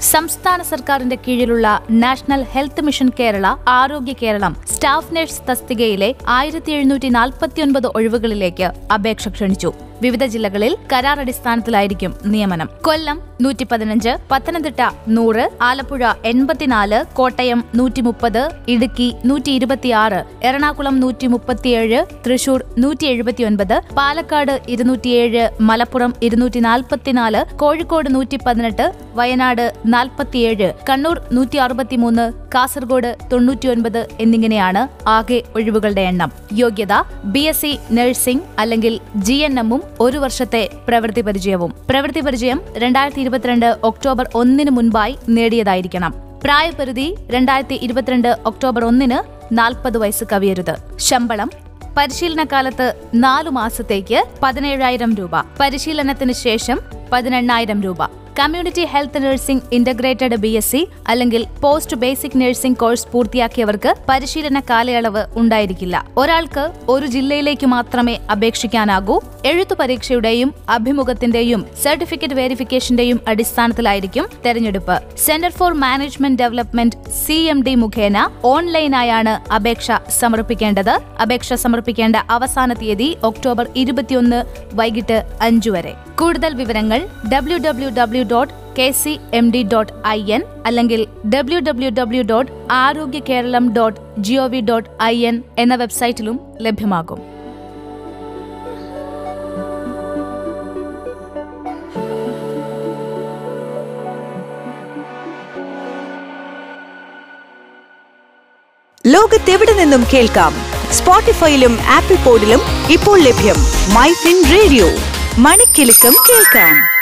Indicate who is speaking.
Speaker 1: സംസ്ഥാന സർക്കാരിന്റെ കീഴിലുള്ള നാഷണൽ ഹെൽത്ത് മിഷൻ കേരള ആരോഗ്യ കേരളം സ്റ്റാഫ് നഴ്സ് തസ്തികയിലെ ആയിരത്തി എഴുന്നൂറ്റി നാൽപ്പത്തിയൊൻപത് ഒഴിവുകളിലേക്ക് അപേക്ഷ ക്ഷണിച്ചു. വിവിധ ജില്ലകളിൽ കരാർ അടിസ്ഥാനത്തിലായിരിക്കും നിയമനം. കൊല്ലം നൂറ്റി പതിനഞ്ച് പത്തനംതിട്ട നൂറ് ആലപ്പുഴ എൺപത്തിനാല് കോട്ടയം നൂറ്റി മുപ്പത് ഇടുക്കി നൂറ്റി ഇരുപത്തിയാറ് എറണാകുളം നൂറ്റി മുപ്പത്തിയേഴ് തൃശൂർ നൂറ്റി എഴുപത്തിയൊൻപത് പാലക്കാട് ഇരുന്നൂറ്റിയേഴ് മലപ്പുറം ഇരുന്നൂറ്റി നാൽപ്പത്തിനാല് കോഴിക്കോട് നൂറ്റി പതിനെട്ട് വയനാട് നാൽപ്പത്തിയേഴ് കണ്ണൂർ നൂറ്റി അറുപത്തിമൂന്ന് കാസർഗോഡ് തൊണ്ണൂറ്റിയൊൻപത് എന്നിങ്ങനെയാണ് ആകെ ഒഴിവുകളുടെ എണ്ണം. യോഗ്യത ബി എസ് സി നഴ്സിംഗ് അല്ലെങ്കിൽ ജി എൻ എമ്മും ഒരു വർഷത്തെ പ്രവൃത്തി പരിചയവും. പ്രവൃത്തി പരിചയം രണ്ടായിരത്തി ഇരുപത്തിരണ്ട് ഒക്ടോബർ ഒന്നിന് മുൻപായി നേടിയതായിരിക്കണം. പ്രായപരിധി രണ്ടായിരത്തി ഇരുപത്തിരണ്ട് ഒക്ടോബർ ഒന്നിന് നാൽപ്പത് വയസ്സ് കവിയരുത്. ശമ്പളം പരിശീലനകാലത്ത് നാലു മാസത്തേക്ക് പതിനേഴായിരം രൂപ. പരിശീലനത്തിന് ശേഷം പതിനെണ്ണായിരം രൂപ. Community health nursing integrated B S C അല്ലെങ്കിൽ പോസ്റ്റ് ബേസിക് നഴ്സിംഗ് കോഴ്സ് പൂർത്തിയാക്കിയവർക്ക് പരിശീലന കാലയളവ് ഉണ്ടായിരിക്കില്ല. ഒരാൾക്ക് ഒരു ജില്ലയിലേക്ക് മാത്രമേ അപേക്ഷിക്കാനാകൂ. എഴുത്തു പരീക്ഷയുടെയും അഭിമുഖത്തിന്റെയും സർട്ടിഫിക്കറ്റ് വെരിഫിക്കേഷന്റെയും അടിസ്ഥാനത്തിലായിരിക്കും തെരഞ്ഞെടുപ്പ്. Centre for management development C M D മുഖേന ഓൺലൈനായാണ് അപേക്ഷ സമർപ്പിക്കേണ്ടത്. അപേക്ഷ സമർപ്പിക്കേണ്ട അവസാന തീയതി ഒക്ടോബർ ഇരുപത്തിയൊന്ന് വൈകിട്ട് അഞ്ചു വരെ. കൂടുതൽ വിവരങ്ങൾ W W W dot K C M D dot I N അല്ലെങ്കിൽ W W W dot Arogya Keralam dot G O V dot I N എന്ന വെബ്സൈറ്റിലും ലഭ്യമാകും.
Speaker 2: ലോകത്തെവിടെ നിന്നും കേൾക്കാം? സ്പോട്ടിഫൈയിലും ആപ്പിൾ പോഡിലും ഇപ്പോൾ ലഭ്യം മൈ ഫിൻ റേഡിയോ. മണിക്കെലക്കം കേൾക്കാം.